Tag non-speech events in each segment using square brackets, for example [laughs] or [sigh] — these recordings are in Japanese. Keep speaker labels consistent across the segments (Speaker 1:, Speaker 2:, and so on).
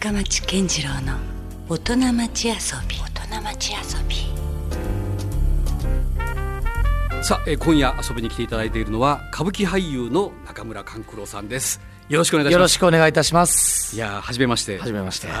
Speaker 1: 深町健次郎の大人町遊び。大人町遊び。
Speaker 2: さあ、えー今夜遊びに来ていただいているのは歌舞伎俳優の中村勘九郎さんです。よろしくお願いいたします。
Speaker 3: よろしくお願いいたします。
Speaker 2: いやー初めまして。
Speaker 3: はじめまして。
Speaker 2: はい。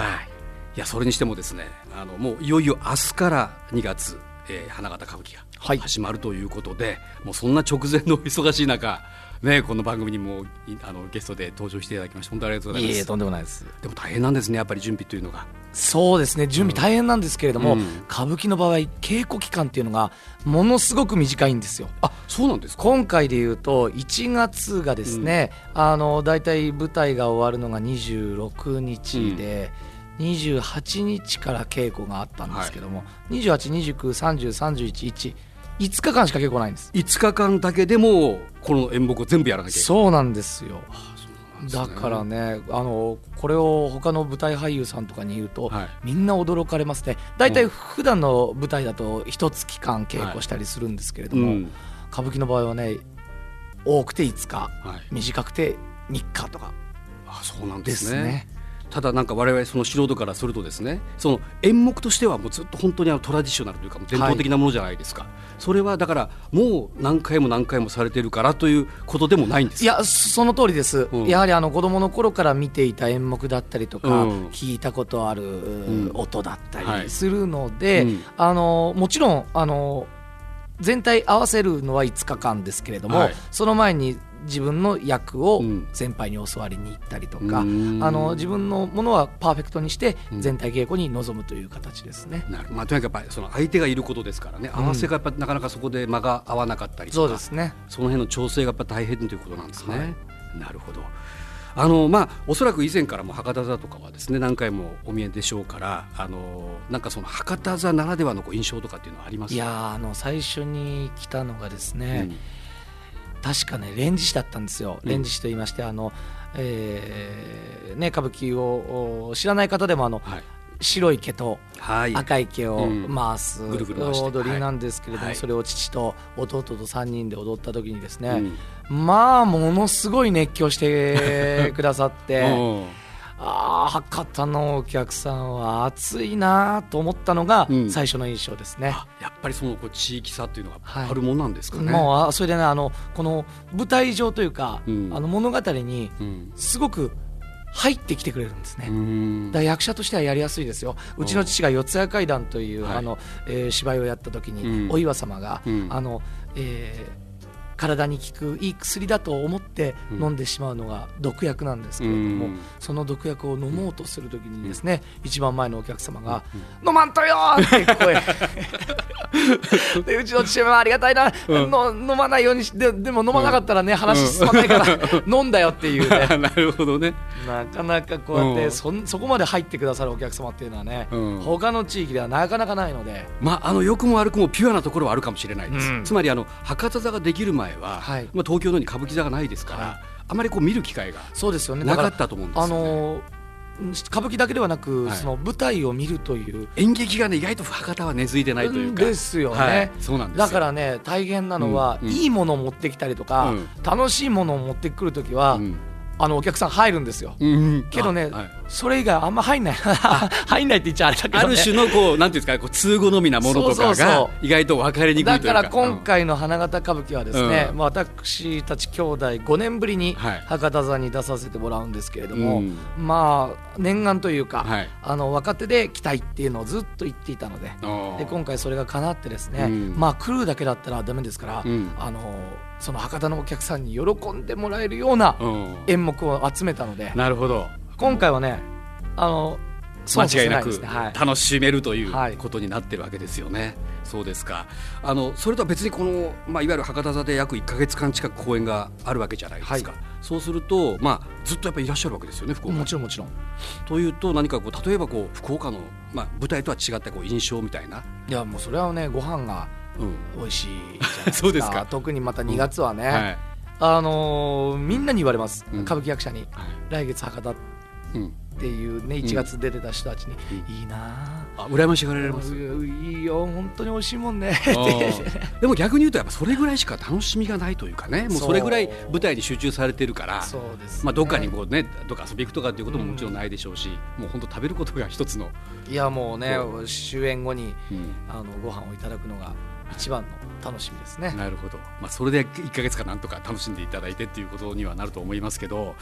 Speaker 2: いやそれにしてもですねあのもういよいよ明日から2月、えー花形歌舞伎
Speaker 3: はい。
Speaker 2: が始まるということで、もうそんな直前のお忙しい中ねこの番組にもいあのゲストで登場していただきまして本当にありがとうございます。
Speaker 3: いえとんでもないです。
Speaker 2: でも大変なんですねやっぱり準備というのが。
Speaker 3: そうですね準備大変なんですけれども、
Speaker 2: うん。
Speaker 3: 歌舞伎の場合稽古期間っていうのがものすごく短いんですよ。
Speaker 2: あそうなんですか？
Speaker 3: 今回でいうと1月がですね、あの大体舞台が終わるのが26日で、28日から稽古があったんですけども、28293031 5日間しか稽古ないんです。
Speaker 2: 5日間だけでもこの演目を全部やらなきゃいけない。
Speaker 3: そうなんですよ。だからねあのこれを他の舞台俳優さんとかに言うと、
Speaker 2: はい。
Speaker 3: みんな驚かれますね。大体普段の舞台だと一月間稽古したりするんですけれども、
Speaker 2: うん。
Speaker 3: 歌舞伎の場合はね多くて5日。
Speaker 2: はい。
Speaker 3: 短くて3日とか。
Speaker 2: あそうなん
Speaker 3: で
Speaker 2: すね。ただなんか我々その素人からするとですねその演目としてはもうずっと本当にあのトラディショナルというか伝統的なものじゃないですか、それはだからもう何回も何回もされてるからということでもないんです
Speaker 3: いやその通りです、
Speaker 2: うん。
Speaker 3: やはりあの子供の頃から見ていた演目だったりとか、
Speaker 2: うん。
Speaker 3: 聞いたことある、
Speaker 2: ん
Speaker 3: 音だった
Speaker 2: はい
Speaker 3: りするので、
Speaker 2: うん
Speaker 3: あのもちろんあの全体合わせるのは5日間ですけれども、
Speaker 2: はい。
Speaker 3: その前に自分の役を
Speaker 2: うん。
Speaker 3: 先輩に教わりに行ったりとか、
Speaker 2: うん。
Speaker 3: あの自分のものはパーフェクトにして
Speaker 2: うん。
Speaker 3: 全体稽古に臨むという形ですね。
Speaker 2: なるまあ、とにかくやっぱりその相手がいることですからね。合わせがやっぱなかなかそこで間が合わなかったりとか
Speaker 3: そうですね。
Speaker 2: その辺の調整がやっぱ大変ということなんですね。
Speaker 3: はい。
Speaker 2: なるほど。あのまあおそらく以前からも博多座とかはですね何回もお見えでしょうからあのなんかその博多座ならではのこう印象とかっていうのはあります
Speaker 3: いやーあの最初に来たのがですね、
Speaker 2: うん
Speaker 3: 確かね連獅子だったんですよ。
Speaker 2: うん。
Speaker 3: 連獅子と言いましてあの、えーね、歌舞伎をお知らない方でもあの
Speaker 2: はい。
Speaker 3: 白い毛と
Speaker 2: はい。
Speaker 3: 赤い毛を
Speaker 2: うん。
Speaker 3: 回す踊りなんですけれども、
Speaker 2: はい。
Speaker 3: それを父と弟と3人で踊った時にですね、
Speaker 2: うん。
Speaker 3: まあものすごい熱狂してくださって [laughs]
Speaker 2: うん
Speaker 3: ああ博多のお客さんは熱いなと思ったのが
Speaker 2: うん。
Speaker 3: 最初の印象ですね。
Speaker 2: あやっぱりそのこう地域差っていうのが
Speaker 3: はい。
Speaker 2: あるもんなんですかね。
Speaker 3: もうあそれでねあのこの舞台上というか、
Speaker 2: うん。
Speaker 3: あの物語に
Speaker 2: うん。
Speaker 3: すごく入ってきてくれるんですね。
Speaker 2: うん。
Speaker 3: だ役者としてはやりやすいですよ。うちの父が四谷怪談という、
Speaker 2: はい。
Speaker 3: あの、えー芝居をやった時に、
Speaker 2: うん。
Speaker 3: お岩様が、
Speaker 2: うん。
Speaker 3: あの、えー体に効くいい薬だと思って
Speaker 2: うん。
Speaker 3: 飲んでしまうのが毒薬なんですけれども、
Speaker 2: うん。
Speaker 3: その毒薬を飲もうとする時にですね、一番前のお客様が「飲まんとよ!」って声。[laughs] でうちの父親はありがたいな、
Speaker 2: うん。
Speaker 3: の飲まないようにしででも飲まなかったらね、話進まないから、飲んだよっていうね。[laughs]
Speaker 2: なるほどね。
Speaker 3: なかなかこうやって、
Speaker 2: うん。
Speaker 3: そんそこまで入ってくださるお客様っていうのはね、
Speaker 2: うん。
Speaker 3: 他の地域ではなかなかないので、
Speaker 2: まあ、あの良くも悪くもピュアなところはあるかもしれないです、
Speaker 3: うん。
Speaker 2: つまりあの博多座ができる前は、
Speaker 3: はい。
Speaker 2: まあ、東京のように歌舞伎座がないですから、
Speaker 3: はい。
Speaker 2: あまりこう見る機会が
Speaker 3: そうですよね。
Speaker 2: なかったと思うんですよ、
Speaker 3: あ
Speaker 2: ね
Speaker 3: のー歌舞伎だけではなく、
Speaker 2: はい。
Speaker 3: その舞台を見るという。
Speaker 2: 演劇がね意外と博多は根付いてないというか。
Speaker 3: ですよね、
Speaker 2: はい。そうなんですよ。
Speaker 3: だからね大変なのは、
Speaker 2: うんうん。
Speaker 3: いいものを持ってきたりとか、
Speaker 2: うん。
Speaker 3: 楽しいものを持ってくるときは、
Speaker 2: うん。
Speaker 3: あのお客さん入るんですよ、
Speaker 2: うん。
Speaker 3: けどね、
Speaker 2: あはい
Speaker 3: それ以外あんま入んない。[laughs] 入んないって言っちゃあれだけど、ね、
Speaker 2: ある種のこうなんていうんですかこう通好みなものとかが意外と分かりにくいというか。
Speaker 3: だから今回の花形歌舞伎はですね、
Speaker 2: うん。
Speaker 3: まあ、私たち兄弟5年ぶりに
Speaker 2: はい。
Speaker 3: 博多座に出させてもらうんですけれども、
Speaker 2: うん。
Speaker 3: まあ念願というか、
Speaker 2: はい。
Speaker 3: あの若手で来たいっていうのをずっと言っていたのでで今回それが叶ってですね、
Speaker 2: うん。
Speaker 3: まあ来るだけだったらダメですから、
Speaker 2: うん。
Speaker 3: あのその博多のお客さんに喜んでもらえるような
Speaker 2: うん。
Speaker 3: 演目を集めたので
Speaker 2: なるほど
Speaker 3: 今回はねあの
Speaker 2: 間違いなく楽しめるという
Speaker 3: はい。
Speaker 2: ことになってるわけですよね。そうですか。あのそれとは別にこの、まあ、いわゆる博多座で約1か月間近く公演があるわけじゃないですか、
Speaker 3: は
Speaker 2: そうすると、まあ、ずっとやっぱりいらっしゃるわけですよね福岡に。
Speaker 3: もちろんもちろん。
Speaker 2: というと何かこう例えばこう福岡の、まあ、舞台とは違ったこう印象みたいな、
Speaker 3: いやもうそれはねご飯が
Speaker 2: うん。
Speaker 3: 美味しいじゃないですか。[laughs]
Speaker 2: そうですか。
Speaker 3: 特にまた2月はね、
Speaker 2: はい。
Speaker 3: あのーみんなに言われます、
Speaker 2: うん。
Speaker 3: 歌舞伎役者に。
Speaker 2: はい。
Speaker 3: 来月博多
Speaker 2: うん
Speaker 3: っていうね1月出てた人たちに、
Speaker 2: うん。
Speaker 3: いいな
Speaker 2: あ。羨ましがら
Speaker 3: あ
Speaker 2: れます。
Speaker 3: いいよ本当に美味しいもんね。
Speaker 2: でも逆に言うとやっぱそれぐらいしか楽しみがないというかね。もうそれぐらい舞台に集中されてるから
Speaker 3: そうですね。
Speaker 2: まあ、どっかにこうねどっか遊び行くとかっていうことももちろんないでしょうし、もう本当食べることが一つの、
Speaker 3: いやもうね
Speaker 2: そ
Speaker 3: 終演後に
Speaker 2: うん。
Speaker 3: あのご飯をいただくのが一番の楽しみですね。
Speaker 2: なるほど、まあ、それで1か月間なんとか楽しんでいただいてっていうことにはなると思いますけど。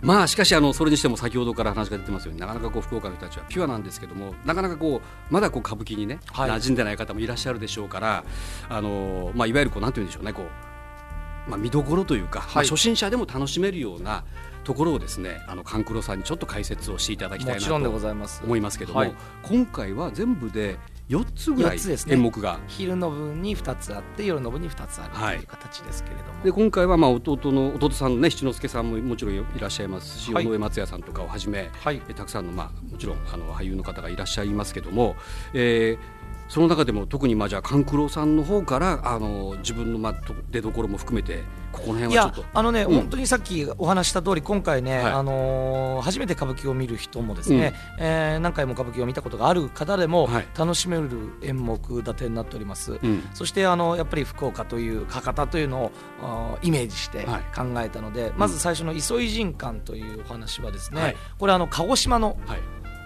Speaker 2: まあしかしあのそれにしても先ほどから話が出てますようになかなかこう福岡の人たちはピュアなんですけどもなかなかこうまだこう歌舞伎にね、
Speaker 3: はい。
Speaker 2: 馴染んでない方もいらっしゃるでしょうからあの、まあ、いわゆるこうなんて言うんでしょうねこう、まあ、見どころというか、まあ、
Speaker 3: はい
Speaker 2: 初心者でも楽しめるようなところをですねあの勘九郎さんにちょっと解説をしていただきたいなと。思いますけども、
Speaker 3: はい。
Speaker 2: 今回は全部で4つぐらい
Speaker 3: 四つですね。
Speaker 2: 演目が。
Speaker 3: 昼の分に2つあって夜の分に2つあると
Speaker 2: はい。
Speaker 3: いう形ですけれども、
Speaker 2: で今回はまあ弟の弟さんのね七之助さんももちろんいらっしゃいますし、
Speaker 3: はい。
Speaker 2: 尾上松也さんとかをはじめ、
Speaker 3: はい。
Speaker 2: えたくさんのまあもちろんあの俳優の方がいらっしゃいますけども、えーその中でも特にまあじゃあ勘九郎さんの方からあの自分のまあと出どころも含めてここの辺はちょっと。
Speaker 3: あのね、
Speaker 2: うん。
Speaker 3: 本当にさっきお話しした通り今回ね、
Speaker 2: はい。
Speaker 3: あのー初めて歌舞伎を見る人もですね、えー何回も歌舞伎を見たことがある方でも
Speaker 2: はい。
Speaker 3: 楽しめる演目立てになっております。
Speaker 2: うん。
Speaker 3: そしてあのやっぱり福岡という博多というのをイメージして
Speaker 2: はい。
Speaker 3: 考えたので、まず最初の磯井人館というお話はですね、
Speaker 2: はい。
Speaker 3: これあの鹿児島の、
Speaker 2: はい、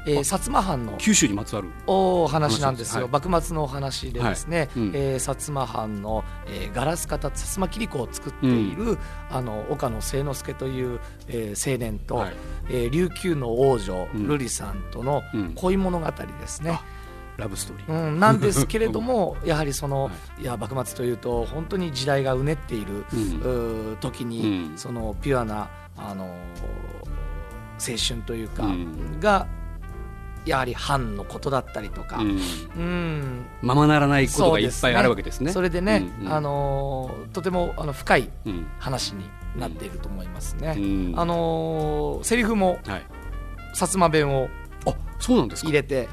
Speaker 3: えー薩摩藩の
Speaker 2: 九州にまつわる。
Speaker 3: お話なんですよ、
Speaker 2: 話
Speaker 3: 幕末のお話でですね、
Speaker 2: はい。うん。
Speaker 3: えー薩摩藩の、えーガラス型薩摩切子を作っている、あの岡野清之助という、えー青年と、
Speaker 2: はい。
Speaker 3: えー琉球の王女、
Speaker 2: うん。
Speaker 3: 瑠璃さんとの
Speaker 2: うん。
Speaker 3: 恋物語ですね。
Speaker 2: ラブストーリー。
Speaker 3: うん、なんですけれども [laughs] やはりその、、
Speaker 2: はい。
Speaker 3: や幕末というと本当に時代がうねっている、
Speaker 2: うん。
Speaker 3: 時に、
Speaker 2: うん。
Speaker 3: そのピュアな、あのー青春というか、
Speaker 2: うん。
Speaker 3: がやはり藩のことだったりとか、
Speaker 2: うん。
Speaker 3: うん。
Speaker 2: ままならないことがいっぱいあるわけですね。
Speaker 3: それでね、
Speaker 2: うんうん。
Speaker 3: あのーとてもあの深い
Speaker 2: うん。
Speaker 3: 話になっていると思いますね。
Speaker 2: うん。
Speaker 3: あのーセリフも
Speaker 2: はい。
Speaker 3: 薩摩弁を
Speaker 2: あそうなんですか？
Speaker 3: 入れて。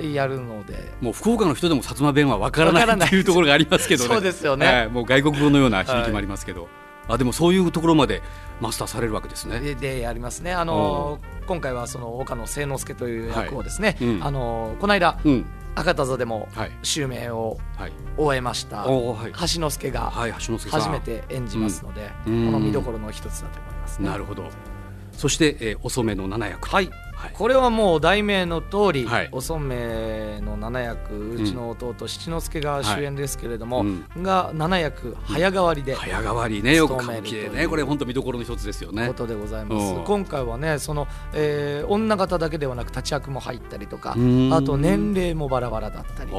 Speaker 3: やるので、
Speaker 2: もう福岡の人でも薩摩弁はわから
Speaker 3: ない
Speaker 2: っていうところがありますけどね。
Speaker 3: そうですよね。
Speaker 2: はい。もう外国語のような響きもありますけど、あでもそういうところまでマスターされるわけですね。
Speaker 3: ででやりますね。あのー今回はその岡野清之助という役をですね、
Speaker 2: はいうん
Speaker 3: あのーこの間
Speaker 2: うん。
Speaker 3: 博多座でも
Speaker 2: はい
Speaker 3: 襲名を
Speaker 2: はい。
Speaker 3: 終えました
Speaker 2: はい。
Speaker 3: 橋之助が。初めて演じますので、
Speaker 2: うん
Speaker 3: この見どころの一つだと思いますね。
Speaker 2: なるほど。そして、えー、遅めの七役。
Speaker 3: はい、
Speaker 2: はい。
Speaker 3: これはもう題名の通り、
Speaker 2: はい。
Speaker 3: お染めの七役うちの弟、七之助が主演ですけれども、
Speaker 2: うん。
Speaker 3: が七役早変わりで、
Speaker 2: 早変わりねよく歌舞ね。これ本当見どころの一つですよね。
Speaker 3: こ。とでございます、
Speaker 2: うん。
Speaker 3: 今回はねその、えー女方だけではなく立ち役も入ったりとか
Speaker 2: うん。
Speaker 3: あと年齢もバラバラだったり。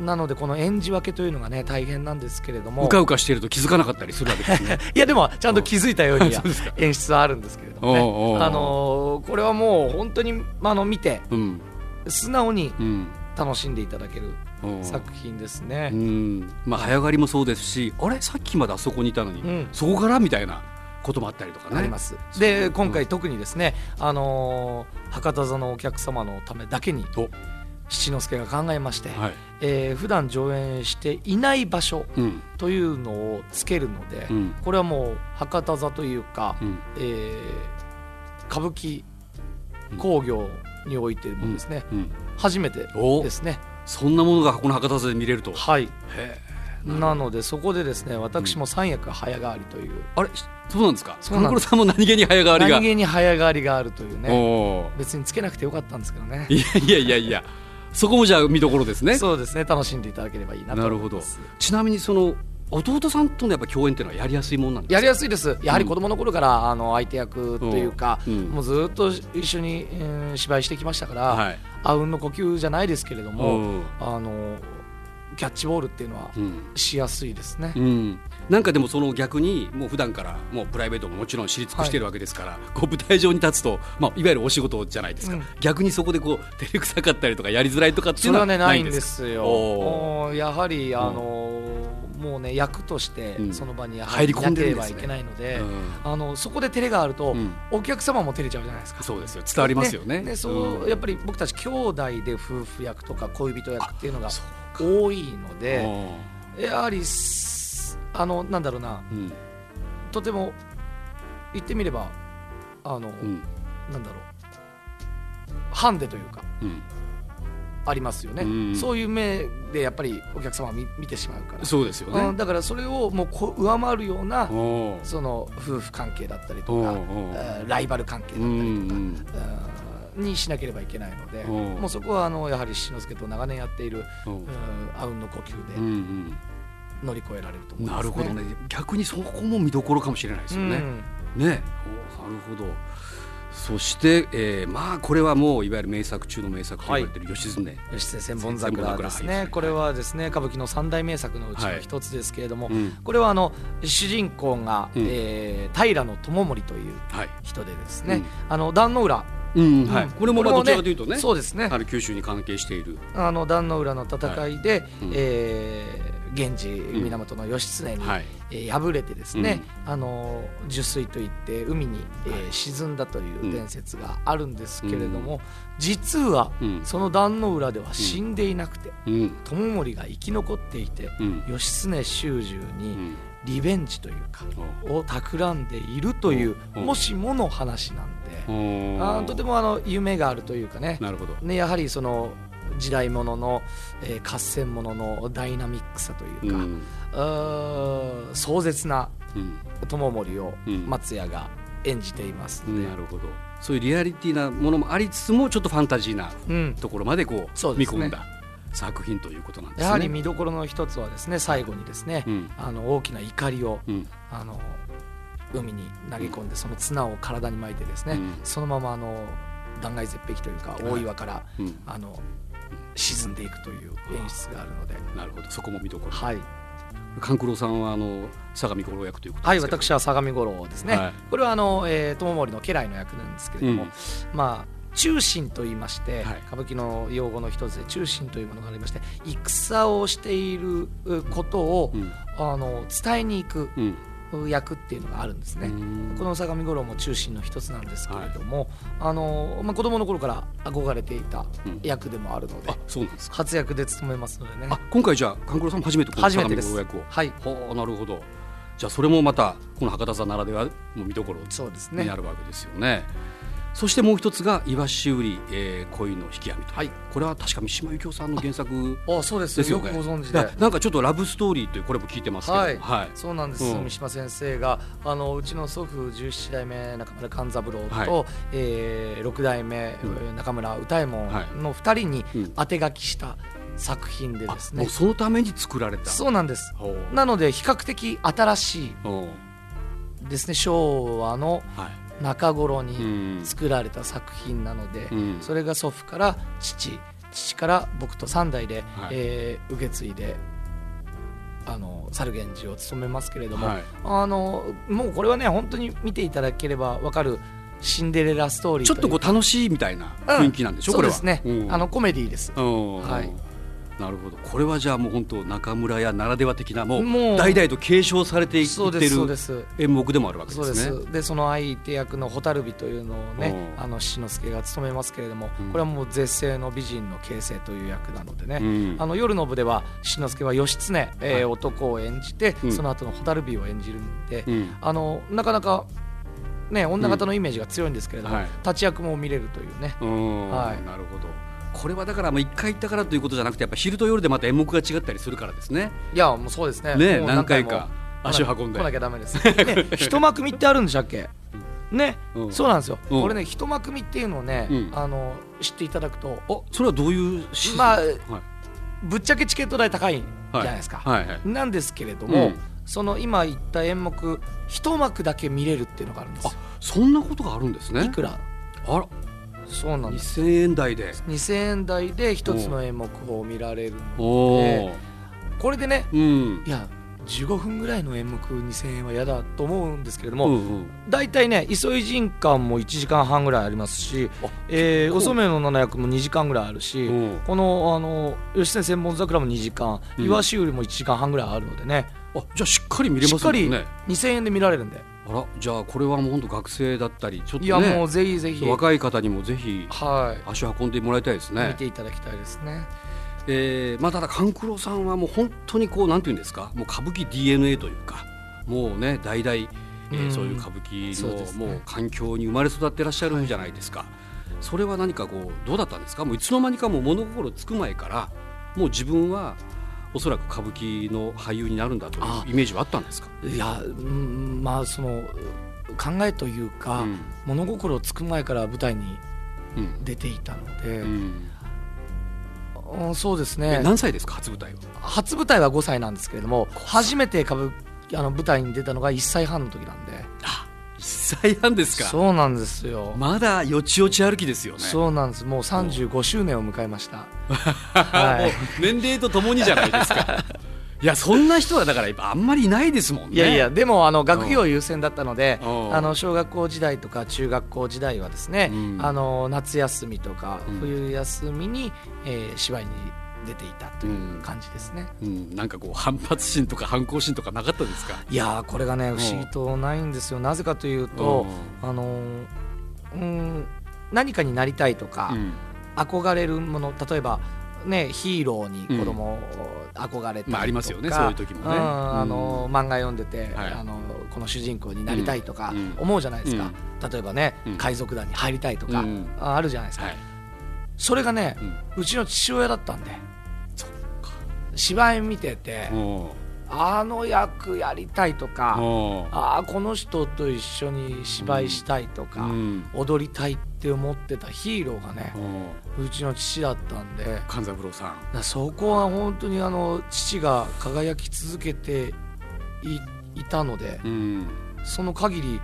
Speaker 3: なのでこの演じ分けというのがね大変なんですけれども。
Speaker 2: うかうかしてると気づかなかったりするわけですね。[laughs]
Speaker 3: いやでもちゃんと気づいたように [laughs] 演出はあるんですけれどもね、あのーこれはもう本当にあの見て
Speaker 2: うん。
Speaker 3: 素直に
Speaker 2: うん。
Speaker 3: 楽しんでいただける
Speaker 2: うん。
Speaker 3: 作品ですね。
Speaker 2: うん。まあ早変わりもそうですしあれ？さっきまであそこにいたのに、
Speaker 3: うん。
Speaker 2: そこからみたいなこともあったりとかね。
Speaker 3: あります。
Speaker 2: そう。
Speaker 3: で
Speaker 2: うん。
Speaker 3: 今回特にですね、あのー博多座のお客様のためだけに
Speaker 2: お。
Speaker 3: 七之助が考えまして、
Speaker 2: はい。
Speaker 3: えー普段上演していない場所
Speaker 2: うん。
Speaker 3: というのをつけるので、
Speaker 2: うん。
Speaker 3: これはもう博多座というか、
Speaker 2: うん。
Speaker 3: えー歌舞伎興行においてもですね、
Speaker 2: うん。
Speaker 3: 初めて
Speaker 2: お
Speaker 3: ですね
Speaker 2: そんなものがこの博多座で見れると。
Speaker 3: はい
Speaker 2: へ
Speaker 3: なのでそこでですね私も三役早変わりという、
Speaker 2: あれそうなんですか？
Speaker 3: そうなんです
Speaker 2: さんも何気に早変わりが。
Speaker 3: 何気に早変わりがあるというね別につけなくてよかったんですけどね
Speaker 2: いやいやいやいや。そこもじゃあ見どころですね。
Speaker 3: そうですね楽しんでいただければいいなと
Speaker 2: なるほど。ちなみにその弟さんとのやっぱ共演っていうのはやりやすいもんなんですか？
Speaker 3: やりやすいです。やはり子供の頃から、あの相手役というか、
Speaker 2: うん。うん。
Speaker 3: もうずっと一緒に、えー芝居してきましたから、
Speaker 2: はい。
Speaker 3: あうんの呼吸じゃないですけれども、
Speaker 2: うん。
Speaker 3: あのキャッチボールっていうのは
Speaker 2: うん。
Speaker 3: しやすいですね。
Speaker 2: うん、なんかでもその逆にもう普段からもうプライベートももちろん知り尽くしてるわけですから、こう舞台上に立つと、まあ、いわゆるお仕事じゃないですか、
Speaker 3: うん。
Speaker 2: 逆にそこでこう照れくさかったりとかやりづらいとかっていう
Speaker 3: それはね
Speaker 2: のはな
Speaker 3: ないいんで
Speaker 2: んですか？
Speaker 3: すよ。
Speaker 2: お
Speaker 3: おやはりあのもうね役として
Speaker 2: うん。
Speaker 3: その場に
Speaker 2: 入り込んで
Speaker 3: ればいけないので、
Speaker 2: うん。
Speaker 3: あのそこで照れがあると、
Speaker 2: うん。
Speaker 3: お客様も照れちゃうじゃないですか。
Speaker 2: そうですよ。伝わりますよね。
Speaker 3: ねそう
Speaker 2: うん。
Speaker 3: やっぱり僕たち兄弟で夫婦役とか恋人役っていうのが多いので
Speaker 2: う
Speaker 3: やはりすあのなんだろうな。
Speaker 2: うん。
Speaker 3: とても言ってみればあの、
Speaker 2: うん。
Speaker 3: なんだろう。ハンデというか。
Speaker 2: うん
Speaker 3: ありますよね、
Speaker 2: うん。
Speaker 3: そういう目でやっぱりお客様は見見てしまうから、
Speaker 2: そうですよね。
Speaker 3: うん、だからそれをもうこ上回るようなその夫婦関係だったりとかライバル関係だった
Speaker 2: うん
Speaker 3: りとか、にしなければいけないのでもうそこはあのやはり志の輔と長年やっている、あうんの呼吸
Speaker 2: うんう
Speaker 3: で
Speaker 2: ん。
Speaker 3: 乗り越えられると思います、
Speaker 2: なるほどね。逆にそこも見どころかもしれないですよね。
Speaker 3: うん。
Speaker 2: ね。おなるほどそして、えーまあこれはもういわゆる名作中の名作と言われてる吉常、
Speaker 3: 吉瀬千本桜です
Speaker 2: 千本桜はい
Speaker 3: ね。これはですね歌舞伎の三大名作のうちの一つですけれども、
Speaker 2: うん。
Speaker 3: これはあの主人公が、
Speaker 2: うん。
Speaker 3: えー平智盛という
Speaker 2: はい。
Speaker 3: 人でですね、
Speaker 2: うん。
Speaker 3: あの壇ノ浦、
Speaker 2: うんはい。
Speaker 3: うん。
Speaker 2: これもまあどちらかというとね
Speaker 3: そうですね。
Speaker 2: あの九州に関係している、
Speaker 3: あの壇ノ浦の戦いで、
Speaker 2: うん。
Speaker 3: えー源氏源義経に、
Speaker 2: はい。
Speaker 3: えー敗れてですね、あの受水といって海に、え沈んだという伝説があるんですけれども、実は、
Speaker 2: うん。
Speaker 3: その壇ノ浦では死んでいなくて、
Speaker 2: うん。
Speaker 3: 友盛が生き残っていて、
Speaker 2: うん。
Speaker 3: 義経修従
Speaker 2: う
Speaker 3: に
Speaker 2: ん。
Speaker 3: リベンジというか、
Speaker 2: お。
Speaker 3: を企んでいるという、
Speaker 2: うん
Speaker 3: もしもの話なんで、あーとてもあの夢があるというかね。ねやはりその時代物の、えー合戦物のダイナミックさというか、
Speaker 2: うん。
Speaker 3: 壮絶な
Speaker 2: うん。
Speaker 3: 友盛を
Speaker 2: うん。
Speaker 3: 松屋が演じていますので、
Speaker 2: なるほど。そういうリアリティなものもありつつもちょっとファンタジーな
Speaker 3: うん。
Speaker 2: ところまでこ
Speaker 3: そう
Speaker 2: 見込んだ作品ということなんですね。
Speaker 3: やはり見どころの一つはですね最後にですね、
Speaker 2: うん。
Speaker 3: あの大きな怒りを
Speaker 2: うん。
Speaker 3: あの海に投げ込んでその綱を体に巻いてですね、
Speaker 2: うん。
Speaker 3: そのままあの断崖絶壁というか
Speaker 2: はい。
Speaker 3: 大岩から、
Speaker 2: うん。
Speaker 3: あの沈んでいくという演出があるので、
Speaker 2: なるほど。そこも見どころ。
Speaker 3: はい、
Speaker 2: 勘九郎さんはあの相模五郎役ということ
Speaker 3: はい、私は相模五郎ですね、
Speaker 2: はい。
Speaker 3: これはあの、えー、友盛の家来の役なんですけれども、
Speaker 2: うん。
Speaker 3: まあ中心と言いまして、
Speaker 2: はい。
Speaker 3: 歌舞伎の用語の一つで中心というものがありまして戦をしているうことを、
Speaker 2: うん。
Speaker 3: あの伝えに行く。
Speaker 2: うん
Speaker 3: 役っていうのがあるんですね。
Speaker 2: うん
Speaker 3: この相模五郎も中心の一つなんですけれども、あのまあ、子供の頃から憧れていた
Speaker 2: うん
Speaker 3: 役でもあるので、
Speaker 2: あそうなんですか。
Speaker 3: 活躍で務めますのでね
Speaker 2: あ今回じゃあ勘九郎さんも初めてこの相模
Speaker 3: 初めてです
Speaker 2: 五郎役を。
Speaker 3: はい
Speaker 2: ほうなるほど。じゃあそれもまたこの博多座ならではの見どころ
Speaker 3: そうですね
Speaker 2: になるわけですよね。そしてもう一つが「イワシウリ、えー、恋の引き網」と。
Speaker 3: はい。
Speaker 2: これは確か三島由紀夫さんの原作
Speaker 3: あそうです。よ
Speaker 2: ですよね。
Speaker 3: くご存知で。
Speaker 2: なんかちょっとラブストーリーというこれも聞いてますけど、
Speaker 3: はい。
Speaker 2: はい。
Speaker 3: そうなんです、
Speaker 2: うん。
Speaker 3: 三島先生があのうちの祖父十七代目中村勘三郎と、
Speaker 2: はい。
Speaker 3: えー六代目、
Speaker 2: うん。
Speaker 3: 中村歌右衛門の二人に
Speaker 2: うん。
Speaker 3: 当て書きした作品で
Speaker 2: あ
Speaker 3: ですね。
Speaker 2: もう、そのために作られた。
Speaker 3: そうなんです。なので比較的新し
Speaker 2: ほ
Speaker 3: いですね。昭和の
Speaker 2: うはい
Speaker 3: 中頃
Speaker 2: う
Speaker 3: に
Speaker 2: ん。
Speaker 3: 作られた作品なので、
Speaker 2: うん。
Speaker 3: それが祖父から父父から僕と三代で、
Speaker 2: はい。
Speaker 3: えー受け継いであの猿源氏を務めますけれども、
Speaker 2: はい。
Speaker 3: あのもうこれはね本当に見ていただければ分かるシンデレラストーリー
Speaker 2: ちょっとこう楽しいみたいな雰囲気なんでしょ、これは。
Speaker 3: そうですね、
Speaker 2: うん。
Speaker 3: あのコメディーです、
Speaker 2: うん。
Speaker 3: はい
Speaker 2: なるほど。これはじゃあもう本当中村屋ならでは的なもう代々と継承されていって
Speaker 3: そうですそうで
Speaker 2: る
Speaker 3: す。
Speaker 2: 演目でもあるわけで
Speaker 3: すす。でその相手役の蛍火というのをね
Speaker 2: うん。
Speaker 3: あの志の輔が務めますけれども、
Speaker 2: うん。
Speaker 3: これはもう絶世の美人の形成という役なのでね、
Speaker 2: うん。
Speaker 3: あの夜の部では志の輔は義経、えー
Speaker 2: はい。
Speaker 3: 男を演じて、
Speaker 2: うん。
Speaker 3: その後の蛍火を演じるんで、
Speaker 2: うん。
Speaker 3: あのなかなかね女方のイメージが強いんですけれども、
Speaker 2: はい。
Speaker 3: 立ち役も見れるというね、
Speaker 2: うん。
Speaker 3: はい。
Speaker 2: なるほどこれはだからもう一回行ったからということじゃなくてやっぱ昼と夜でまた演目が違ったりするからですね。
Speaker 3: いやもうそうですね。
Speaker 2: ね何回か
Speaker 3: も
Speaker 2: 足を運んで。
Speaker 3: 来なきゃダメです、ね、[laughs] 一幕見ってあるんでしたっけ？ね、
Speaker 2: うん。
Speaker 3: そうなんですよ、
Speaker 2: うん。
Speaker 3: これね一幕見っていうのをね、
Speaker 2: うん。
Speaker 3: あの知っていただくと
Speaker 2: あそれはどういうシ
Speaker 3: まあ
Speaker 2: はい。
Speaker 3: ぶっちゃけチケット代高いじゃないですか、
Speaker 2: はいはい
Speaker 3: なんですけれども、
Speaker 2: うん。
Speaker 3: その今言った演目一幕だけ見れるっていうのがあるんです
Speaker 2: そんなことがあるんですね。
Speaker 3: いくら？
Speaker 2: あら
Speaker 3: そうなんです。
Speaker 2: 2000円台で。
Speaker 3: 2000円台で一つの演目を見られる
Speaker 2: お
Speaker 3: の
Speaker 2: お
Speaker 3: で、これでね
Speaker 2: うん。
Speaker 3: いや15分ぐらいの演目2000円は嫌だと思うんですけれども、
Speaker 2: うんうん。
Speaker 3: 大体ね急い人間も1時間半ぐらいありますし
Speaker 2: あ、
Speaker 3: えー、お染の七役も2時間ぐらいあるし、
Speaker 2: うん。
Speaker 3: このあの吉瀬千本桜も2時間、
Speaker 2: うん。
Speaker 3: イワシウリも1時間半ぐらいあるのでね。
Speaker 2: あじゃあしっかり見れ
Speaker 3: しっかり
Speaker 2: ますもんね。
Speaker 3: 2000円で見られるんで、
Speaker 2: あらじゃあこれはもう本当学生だったりちょっとね
Speaker 3: いやもうぜひぜひ。
Speaker 2: 若い方にもぜひ
Speaker 3: はい、
Speaker 2: 足を運んでもらいたいです
Speaker 3: 見
Speaker 2: ね。
Speaker 3: ていただきたいですね。
Speaker 2: えーまあただ勘九郎さんはもう本当にこうなんていうんですか？もう歌舞伎 DNA というかもうね代々、えー
Speaker 3: うん。
Speaker 2: そういう歌舞伎のもう環境に生まれ育ってらっしゃるんじゃないですか。それは何かこうどうだったんですか？もういつの間にかもう物心つく前からもう自分はおそらく歌舞伎の俳優になるんだというイメージはあったんですか？
Speaker 3: いや、うん、まあその考えというか、
Speaker 2: うん。
Speaker 3: 物心つく前から舞台に
Speaker 2: うん。
Speaker 3: 出ていたので、
Speaker 2: うん。
Speaker 3: うんそうです
Speaker 2: え
Speaker 3: ね
Speaker 2: 何歳ですか？初舞台は。
Speaker 3: 初舞台は5歳なんですけれども初めて歌舞あの舞台に出たのが1歳半の時なんで。
Speaker 2: 1歳半ですか。
Speaker 3: そうなんですよ、
Speaker 2: まだよちよち歩きですよね。
Speaker 3: そうなんです。もう35周年を迎えました。[laughs]
Speaker 2: も
Speaker 3: は
Speaker 2: う年齢とともにじゃないですか。いやそんな人はだからあんまりいないですもんね。
Speaker 3: いやいやでもあの学業優先だったので
Speaker 2: うん。
Speaker 3: あの小学校時代とか中学校時代はですね、
Speaker 2: うん。
Speaker 3: あの夏休みとか
Speaker 2: うん。
Speaker 3: 冬休みに、えー芝居に出ていたという感じですね、
Speaker 2: うん、なんかこう反発心とか反抗心とかなかったですか？
Speaker 3: いやーこれがね不思議とないんですよ。なぜかというとあのーうん何かになりたいとか、
Speaker 2: うん。
Speaker 3: 憧れるもの例えばねヒーローに子供を憧れたりとか、
Speaker 2: まあありますよねそういう時もね。
Speaker 3: うん。あの漫画読んでて、
Speaker 2: はい。
Speaker 3: あのこの主人公になりたいとか
Speaker 2: うん。
Speaker 3: 思うじゃないですか、例えばね、
Speaker 2: うん。
Speaker 3: 海賊団に入りたいとか、
Speaker 2: うん。
Speaker 3: ああるじゃないですか、
Speaker 2: はい。
Speaker 3: それがね、
Speaker 2: うん。
Speaker 3: うちの父親だったんで芝居見てて、
Speaker 2: お
Speaker 3: あの役やりたいとか、
Speaker 2: お
Speaker 3: ああこの人と一緒に芝居したいとか、
Speaker 2: うん。
Speaker 3: 踊りたいって思ってたヒーローがね、
Speaker 2: お
Speaker 3: うちの父だったんで
Speaker 2: 勘三郎さん。
Speaker 3: そこは本当にあの父が輝き続けていいたので
Speaker 2: うん。
Speaker 3: その限り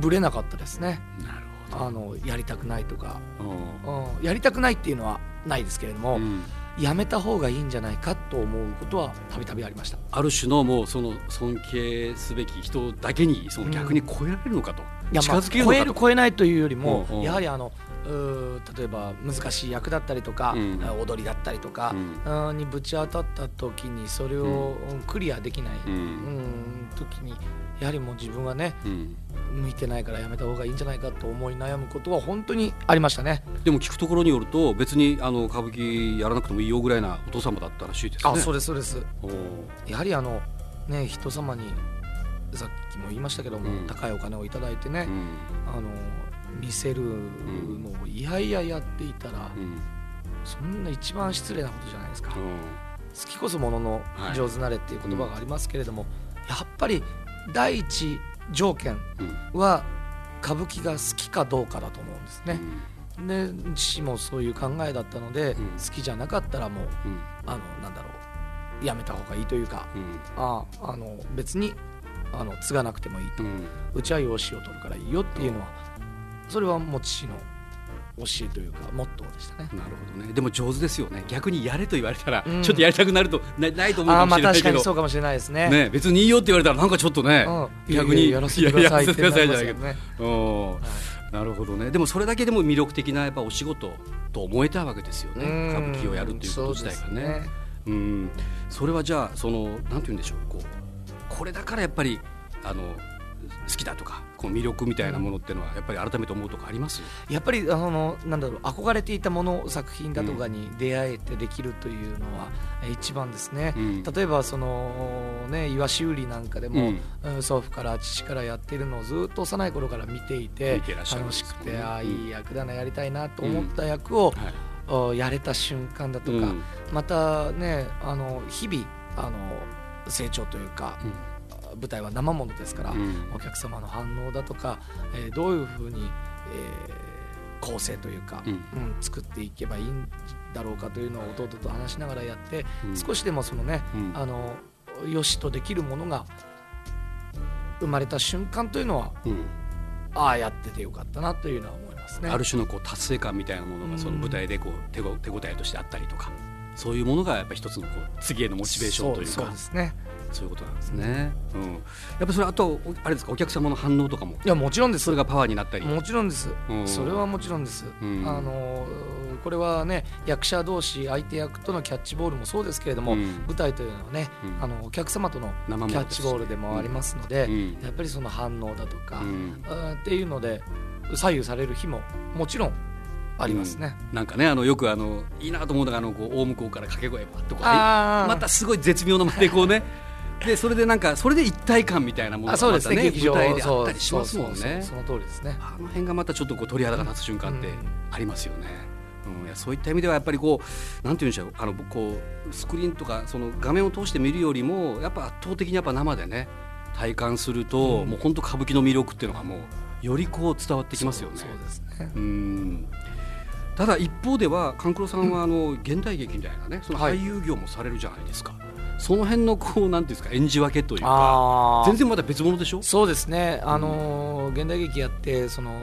Speaker 3: ぶれなかったですね。
Speaker 2: なるほ
Speaker 3: あのやりたくないとか、うん、やりたくないっていうのはないですけれども、
Speaker 2: うん
Speaker 3: やめた方がいいんじゃないかと思うことはたびたびありました。
Speaker 2: ある種のもうその尊敬すべき人だけにその逆に超えられるのかと、
Speaker 3: いや、
Speaker 2: 近
Speaker 3: まあ、超える
Speaker 2: づけるのかと、
Speaker 3: 超えないというよりも、
Speaker 2: うんうん。
Speaker 3: やはりあのうー例えば難しい役だったりとか、
Speaker 2: うん
Speaker 3: 踊りだったりとか、うん。にぶち当たった時にそれをうん。クリアできない、
Speaker 2: うん。
Speaker 3: うん時にやはりもう自分はね
Speaker 2: うん。
Speaker 3: 向いてないからやめた方がいいんじゃないかと思い悩むことは本当にありましたね。
Speaker 2: でも聞くところによると別にあの歌舞伎やらなくてもいいよぐらいなお父様だったらしいですね。
Speaker 3: あそうですそうです。やはりあのね人様にさっきも言いましたけども、
Speaker 2: うん。
Speaker 3: 高いお金をいただいてね、
Speaker 2: うん。
Speaker 3: あの見せるのをいやいややっていたら、
Speaker 2: うん。
Speaker 3: そんな一番失礼なことじゃないですか。
Speaker 2: うん。
Speaker 3: 好きこそものの
Speaker 2: はい。
Speaker 3: 上手なれっていう言葉がありますけれども、やっぱり第一条件
Speaker 2: うん
Speaker 3: は歌舞伎が好きかどうかだと思うんですね。で父もそういう考えだったので、
Speaker 2: うん。
Speaker 3: 好きじゃなかったらもう
Speaker 2: うん。
Speaker 3: あのなんだろうやめた方がいいというか
Speaker 2: うん。
Speaker 3: ああの別にあの継がなくてもいいと、
Speaker 2: うん。
Speaker 3: うちは養子を取るからいいよっていうのはそれはもう父の教えというかモットーでしたね。
Speaker 2: なるほどね。でも上手ですよね。逆にやれと言われたら、
Speaker 3: うん。
Speaker 2: ちょっとやりたくなるとなないと思うかもしれないけど。
Speaker 3: にそうかもしれないですね。
Speaker 2: ね別にいいよって言われたらなんかちょっとね、
Speaker 3: うん、
Speaker 2: 逆に
Speaker 3: いやらせてください
Speaker 2: じゃないけど。
Speaker 3: よね。
Speaker 2: おーなるほどね。でもそれだけでも魅力的なやっぱお仕事と思えたわけですよね。
Speaker 3: うん。
Speaker 2: 歌舞伎をやるっていうこと自体がね。うん。それはじゃあそのなんて言うんでしょう。こうこれだからやっぱりあの好きだとかこの魅力みたいなものっていうのはやっぱり改めて思うとこあります？
Speaker 3: やっぱりあのなんだろう憧れていたもの作品だとかに出会えてできるというのは、え一番ですね。
Speaker 2: うん。
Speaker 3: 例えばそのねイワシ売りなんかでも、
Speaker 2: うん。
Speaker 3: うん祖父から父からやってるのをずっと幼い頃から見ていて
Speaker 2: 見てらっしゃるん
Speaker 3: 楽しくてああ
Speaker 2: うん
Speaker 3: いい役だなやりたいなと思った役を、
Speaker 2: はい。
Speaker 3: おやれた瞬間だとか、
Speaker 2: うん。
Speaker 3: またねあの日々あの成長というか、舞台は生ものですから、
Speaker 2: うん。
Speaker 3: お客様の反応だとか、えーどういうふうに、えー構成というか、
Speaker 2: うん。
Speaker 3: うん作っていけばいいんだろうかというのを弟と話しながらやって、
Speaker 2: うん。
Speaker 3: 少しでもそのね、
Speaker 2: うん。
Speaker 3: あのよしとできるものが生まれた瞬間というのは
Speaker 2: うん。
Speaker 3: ああやっててよかったなというのは思いますね。
Speaker 2: ある種のこう達成感みたいなものがその舞台でこう手ご手応えとしてあったりとかそういうものがやっぱ一つのこう次へのモチベーションというか。
Speaker 3: そうですね。
Speaker 2: そういうことなんですね。うん、やっぱそれあとおあれですかお客様の反応とかも？
Speaker 3: いやもちろんです。
Speaker 2: それがパワーになったり。
Speaker 3: もちろんです。
Speaker 2: うん。
Speaker 3: それはもちろんです。
Speaker 2: うん。
Speaker 3: あのこれはね役者同士相手役とのキャッチボールもそうですけれども、
Speaker 2: うん。
Speaker 3: 舞台というのはね、
Speaker 2: うん。
Speaker 3: あのお客様とのキャッチボールでもありますので、
Speaker 2: うん。
Speaker 3: やっぱりその反応だとか、っていうので左右される日ももちろんありますね。
Speaker 2: なんかねあのよくあのいいなと思うのがあのこう大向こうから掛け声パッとこうまたすごい絶妙な間でこうねでそれでなんかそれで一体感みたいなものが
Speaker 3: あそうですね。
Speaker 2: またね
Speaker 3: 劇場。
Speaker 2: 舞台であったりしますもんね。
Speaker 3: その通りですね。
Speaker 2: あの辺がまたちょっとこう鳥肌が立つ瞬間って
Speaker 3: うん。
Speaker 2: ありますよね。うん、いやそういった意味ではやっぱりこうなんていうんでしょう。あのこうスクリーンとかその画面を通して見るよりもやっぱ圧倒的にやっぱ生でね体感すると、
Speaker 3: うん。
Speaker 2: もう本当歌舞伎の魅力っていうのがもうよりこう伝わってきますよね。
Speaker 3: そうですね。
Speaker 2: うん。ただ一方では勘九郎さんはあの現代劇みたいなねその
Speaker 3: はい。
Speaker 2: 俳優業もされるじゃないですか、その辺のこうなんていうんですか演じ分けというか全然また別物でしょ？
Speaker 3: そうですね。あのー現代劇やってその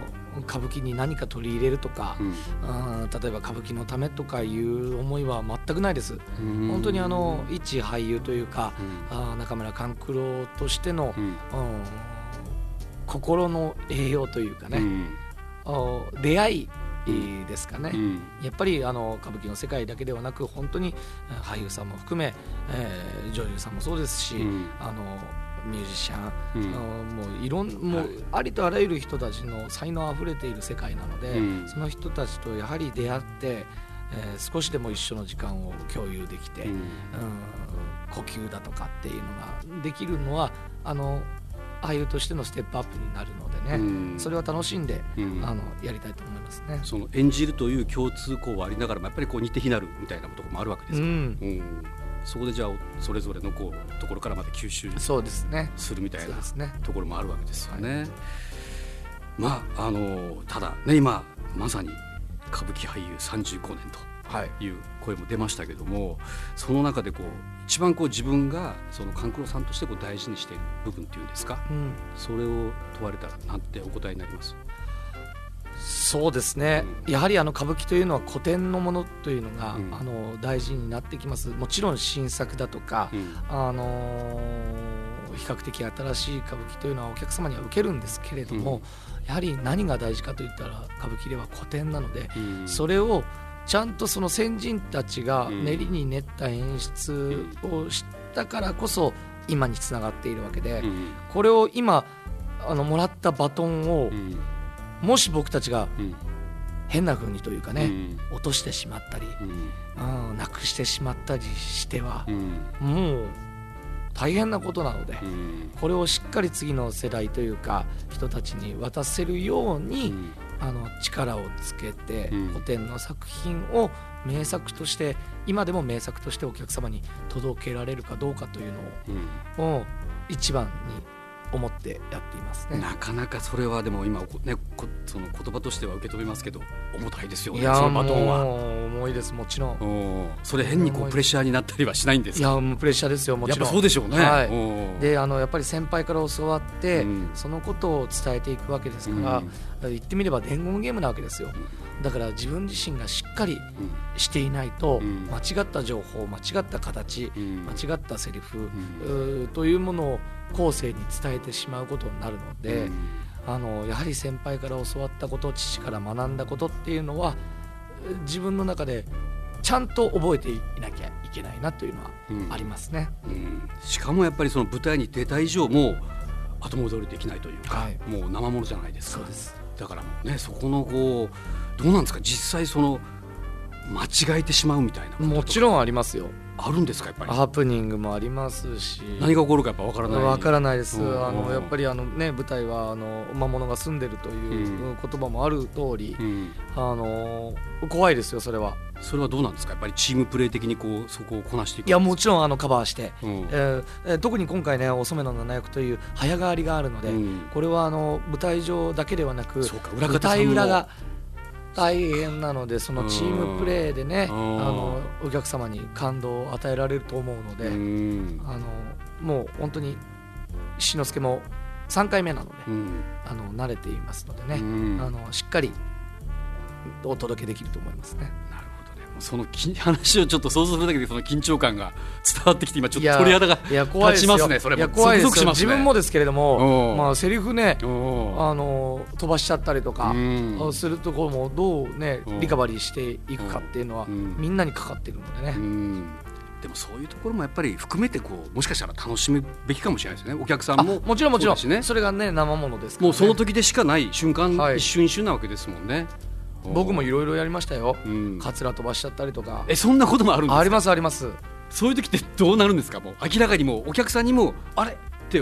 Speaker 3: 歌舞伎に何か取り入れるとか、
Speaker 2: うん。
Speaker 3: うん例えば歌舞伎のためとかいう思いは全くないです。
Speaker 2: うん。
Speaker 3: 本当にあの一俳優というか、
Speaker 2: うん。
Speaker 3: あー中村勘九郎としての、
Speaker 2: うん。
Speaker 3: うん心の栄養というかね、出会いですかね、
Speaker 2: うん。
Speaker 3: やっぱりあの歌舞伎の世界だけではなく本当にえー俳優さんも含め、えー女優さんもそうですし、
Speaker 2: うん。
Speaker 3: あのミュージシャン、
Speaker 2: うん。
Speaker 3: あのもういろんも
Speaker 2: はい。う
Speaker 3: ありとあらゆる人たちの才能あふれている世界なので、
Speaker 2: うん。
Speaker 3: その人たちとやはり出会って、えー少しでも一緒の時間を共有できて、
Speaker 2: うん。
Speaker 3: うん呼吸だとかっていうのができるのはあの俳優としてのステップアップになるのでね、
Speaker 2: うん
Speaker 3: それは楽しんで、
Speaker 2: うん
Speaker 3: あのやりたいと思いますね。
Speaker 2: その演じるという共通項はありながらもやっぱりこう似て非なるみたいなところもあるわけですから、
Speaker 3: うん、
Speaker 2: うんそこでじゃあそれぞれのこうところからまた吸収
Speaker 3: そうですね。
Speaker 2: するみたいな
Speaker 3: ね。
Speaker 2: ところもあるわけですよね。まああのただね今まさに歌舞伎俳優35年
Speaker 3: はい。
Speaker 2: という声も出ましたけどもその中でこう一番こう自分がその勘九郎さんとしてこう大事にしている部分っていうんですか？
Speaker 3: うん、
Speaker 2: それを問われたらなんてお答えになります？
Speaker 3: そうですね、
Speaker 2: う
Speaker 3: やはりあの歌舞伎というのは古典のものというのが、
Speaker 2: うん。
Speaker 3: あの大事になってきます。もちろん新作だとか、
Speaker 2: うん。
Speaker 3: あのー比較的新しい歌舞伎というのはお客様には受けるんですけれども、やはり何が大事かといったら歌舞伎では古典なので、
Speaker 2: うん。
Speaker 3: それをちゃんとその先人たちが
Speaker 2: うん。
Speaker 3: 練りに練った演出をしたからこそ今につながっているわけで、
Speaker 2: うん。
Speaker 3: これを今あのもらったバトンを
Speaker 2: う、ん。
Speaker 3: もし僕たちが
Speaker 2: うん。
Speaker 3: 変な風にというかね、
Speaker 2: うん。
Speaker 3: 落としてしまったり、
Speaker 2: うん。
Speaker 3: うん、なくしてしまったりしては
Speaker 2: う、ん。
Speaker 3: もう大変なことなので、
Speaker 2: うん。
Speaker 3: これをしっかり次の世代というか人たちに渡せるように、あの力をつけて、
Speaker 2: うん
Speaker 3: 古典の作品を名作として今でも名作としてお客様に届けられるかどうかという
Speaker 2: うん
Speaker 3: のを一番に思ってやっていますね。
Speaker 2: なかなかそれはでも今こねこその言葉としては受け止めますけど重たいですよね
Speaker 3: いや
Speaker 2: そのバトンは。
Speaker 3: 重いですもちろん。
Speaker 2: それ変にこうプレッシャーになったりはしないんです
Speaker 3: い
Speaker 2: か
Speaker 3: やもうプレッシャーですよも
Speaker 2: やっぱ
Speaker 3: ちろん。
Speaker 2: そうでしょうね。
Speaker 3: はいであのやっぱり先輩から教わって、
Speaker 2: うん
Speaker 3: そのことを伝えていくわけですから、言ってみれば伝言ゲームなわけですよ。だから自分自身がしっかりしていないと、
Speaker 2: うん。
Speaker 3: 間違った情報間違った形、
Speaker 2: うん。うん
Speaker 3: 間違ったセリフ、というものを後世に伝えてしまうことになるので、
Speaker 2: うん。
Speaker 3: あのやはり先輩から教わったこと父から学んだことっていうのはえー自分の中でちゃんと覚えていなきゃいけないなというのは
Speaker 2: うん。
Speaker 3: ありますね。
Speaker 2: うん。しかもやっぱりその舞台に出た以上もう後戻りできないというか、
Speaker 3: はい。
Speaker 2: もう生ものじゃないですか。
Speaker 3: そうです
Speaker 2: だからねそこのこうどうなんですか実際その間違えてしまうみたいな
Speaker 3: もちろんありますよ。
Speaker 2: あるんですかやっぱり？
Speaker 3: ハプニングもありますし。
Speaker 2: 何が起こるかやっぱわからない。
Speaker 3: わからないです、
Speaker 2: うん
Speaker 3: あのやっぱりあの、ね、舞台はあの魔物が住んでるという
Speaker 2: う
Speaker 3: 言葉もある通り、
Speaker 2: うん。
Speaker 3: あの怖いですよ、それは。
Speaker 2: それはどうなんですか？やっぱりチームプレー的にこうそこをこなしていく
Speaker 3: いやもちろんあのカバーして、
Speaker 2: うん。
Speaker 3: えーえー特に今回ね、お染めの七役という早変わりがあるので、
Speaker 2: うん。
Speaker 3: これはあの舞台上だけではなく、
Speaker 2: そうか裏方
Speaker 3: 舞台裏が大変なので、そのチームプレーでね、
Speaker 2: うん。
Speaker 3: あのお客様に感動を与えられると思うので、
Speaker 2: うん。
Speaker 3: あのもう本当に志の輔も3回目なので、
Speaker 2: うん。
Speaker 3: あの慣れていますのでね、
Speaker 2: うん。
Speaker 3: あのしっかりお届けできると思いますね。
Speaker 2: そのき話をちょっと想像するだけでその緊張感が伝わってきて今ちょっと鳥肌が立ちますねそれも。
Speaker 3: 怖いです自分もですけれども、
Speaker 2: う。ん
Speaker 3: まあセリフね、あの飛ばしちゃったりとか、
Speaker 2: うん。
Speaker 3: するところもどうね
Speaker 2: う。ん
Speaker 3: リカバリーしていくかっていうのは、
Speaker 2: うん。
Speaker 3: みんなにかかってるのでね。
Speaker 2: うん。でもそういうところもやっぱり含めてこうもしかしたら楽しむべきかもしれないですね。お客さん
Speaker 3: あ
Speaker 2: も
Speaker 3: もちろんもちろん。
Speaker 2: そうだしね。
Speaker 3: それがね生ものです
Speaker 2: もうその時でしかない瞬間、
Speaker 3: はい。
Speaker 2: 一瞬一瞬なわけですもんね
Speaker 3: 僕もいろいろやりましたよ、
Speaker 2: うん。
Speaker 3: カツラ飛ばしちゃったりとか。
Speaker 2: えそんなこともあるんですか？
Speaker 3: ありますあります。
Speaker 2: そういう時ってどうなるんですか？もう明らかにもうお客さんにもあれ？って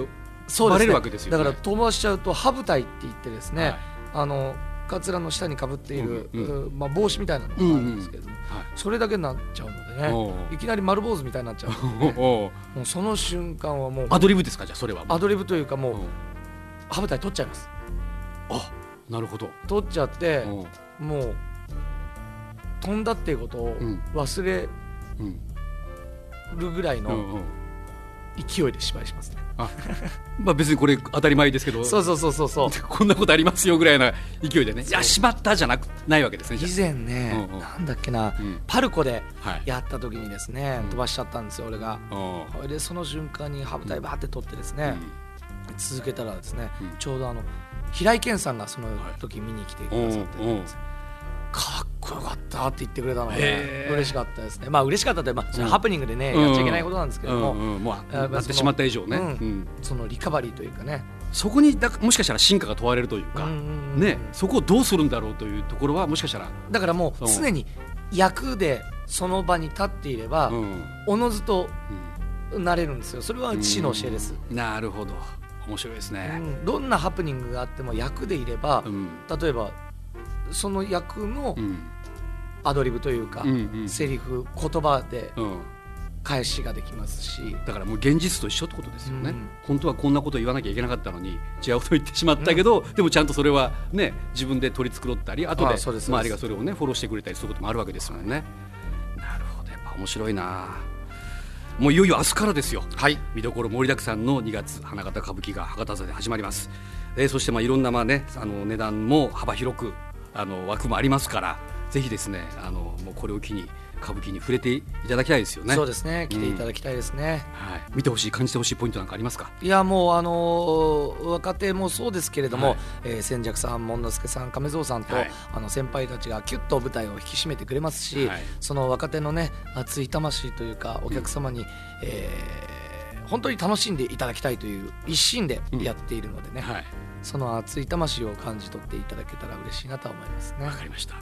Speaker 2: バレるわけですよ、ね、
Speaker 3: だから飛ばしちゃうと羽舞台って言ってですね、
Speaker 2: はい。
Speaker 3: あのカツラの下にかぶっている、
Speaker 2: うんうん。
Speaker 3: うんまあ、帽子みたいなのがあるんですけれども、
Speaker 2: はい。
Speaker 3: それだけになっちゃうので
Speaker 2: お
Speaker 3: ね
Speaker 2: う。
Speaker 3: いきなり丸坊主みたいになっちゃうので、ね、[laughs]
Speaker 2: お
Speaker 3: もう。その瞬間はもう。
Speaker 2: アドリブですか？じゃあそれは
Speaker 3: アドリブというかもう
Speaker 2: うん。
Speaker 3: 羽舞台取っちゃいます。
Speaker 2: あなるほど。
Speaker 3: 取っちゃって
Speaker 2: うん。
Speaker 3: もう飛んだっていうことを
Speaker 2: うん。
Speaker 3: 忘れ
Speaker 2: うん
Speaker 3: るぐらいの
Speaker 2: うんうん。
Speaker 3: 勢いで芝居しますね、
Speaker 2: あまあ別にこれ当たり前ですけど。
Speaker 3: そうそうそうそうそう。[laughs]
Speaker 2: こんなことありますよぐらいな勢いでね。いやしまったじゃなくないわけですね
Speaker 3: 以前ね、
Speaker 2: うんうん。
Speaker 3: なんだっけな、
Speaker 2: うん。
Speaker 3: パルコでやった時にですね、
Speaker 2: うん。
Speaker 3: 飛ばしちゃったんですよ俺が。
Speaker 2: うん。
Speaker 3: でその瞬間に羽舞台バーって取ってですね、続けたらですね、
Speaker 2: うん。
Speaker 3: ちょうどあの平井堅さんがその時見に来てくださって
Speaker 2: うんうん
Speaker 3: ですねかっこよかったって言ってくれたの
Speaker 2: へ
Speaker 3: で
Speaker 2: ー
Speaker 3: 嬉しかったですね。まあ嬉しかったって、まあハプニングでね、
Speaker 2: うん
Speaker 3: やっちゃいけないことなんですけども、
Speaker 2: うんうん。もう
Speaker 3: やっぱりその
Speaker 2: なってしまった以上ね、
Speaker 3: そのリカバリーというかね、
Speaker 2: そこにだもしかしたら進化が問われるというか、ね、そこをどうするんだろうというところはもしかしたら、
Speaker 3: だからも
Speaker 2: そう。
Speaker 3: う常に役でその場に立っていれば、
Speaker 2: うん。
Speaker 3: おのずとなれるんですよ。それは父の教えです、
Speaker 2: うん。なるほど面白いです
Speaker 3: う
Speaker 2: ね、
Speaker 3: ん。どんなハプニングがあっても役でいれば、
Speaker 2: うん。
Speaker 3: 例えばその役の
Speaker 2: うん。
Speaker 3: アドリブというか、
Speaker 2: うんうん
Speaker 3: セリフ言葉で
Speaker 2: うん。
Speaker 3: 返しができますし、
Speaker 2: だからもう現実と一緒ってことですよね、
Speaker 3: うん。
Speaker 2: 本当はこんなこと言わなきゃいけなかったのに違うこと言ってしまったけど、でもちゃんとそれはね自分で取り繕ったり後で周りがそれをねフォローしてくれたりすることもあるわけですよね。なるほど。やっぱ面白いなもういよいよ明日からですよ。
Speaker 3: はい。
Speaker 2: 見どころ盛りだくさんの2月花形歌舞伎が博多座で始まります、えーそしてまあいろんなまあねあの値段も幅広くあの枠もありますからぜひですねあのもうこれを機に歌舞伎に触れていただきたいですよね。
Speaker 3: そうですね。来ていただきたいですね、
Speaker 2: はい、見てほしい感じてほしいポイントなんかありますか？
Speaker 3: いやもうあのー若手もそうですけれども、
Speaker 2: はい。
Speaker 3: えー千尺さん、門之助さん、亀蔵さんと、
Speaker 2: はい。
Speaker 3: あの先輩たちがキュッと舞台を引き締めてくれますし、
Speaker 2: はい。
Speaker 3: その若手のね熱い魂というかお客様に、えー本当に楽しんでいただきたいという一心でやっているのでね、
Speaker 2: はい。
Speaker 3: その熱い魂を感じ取っていただけたら嬉しいなと思いますね。
Speaker 2: わ。かりました。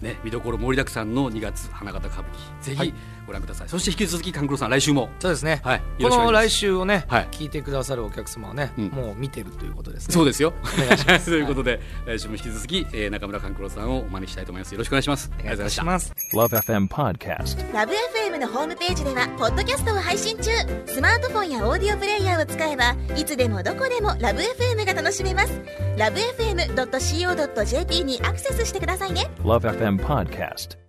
Speaker 2: ね、見どころ盛りだくさんの2月花形歌舞伎ぜひ
Speaker 3: はい
Speaker 2: ご覧ください。そして引き続き勘九郎さん来週も
Speaker 3: そうですね、
Speaker 2: はい
Speaker 3: この来週をね、
Speaker 2: はい
Speaker 3: 聞いてくださるお客様はね、
Speaker 2: うん
Speaker 3: もう見てるということですね。
Speaker 2: そうですよ。[laughs] ということで、来週も引き続き、えー中村勘九郎さんをお招きしたいと思います。よろしくお願いします。ありがとうございました。
Speaker 3: ます
Speaker 4: Love FM Podcast.
Speaker 5: ラブ f m のホームページではポッドキャストを配信中スマートフォンやオーディオプレイヤーを使えばいつでもどこでもラブ f m が楽しめますラブ FM.co.jp にアクセスしてくださいね
Speaker 4: Love FFM podcast.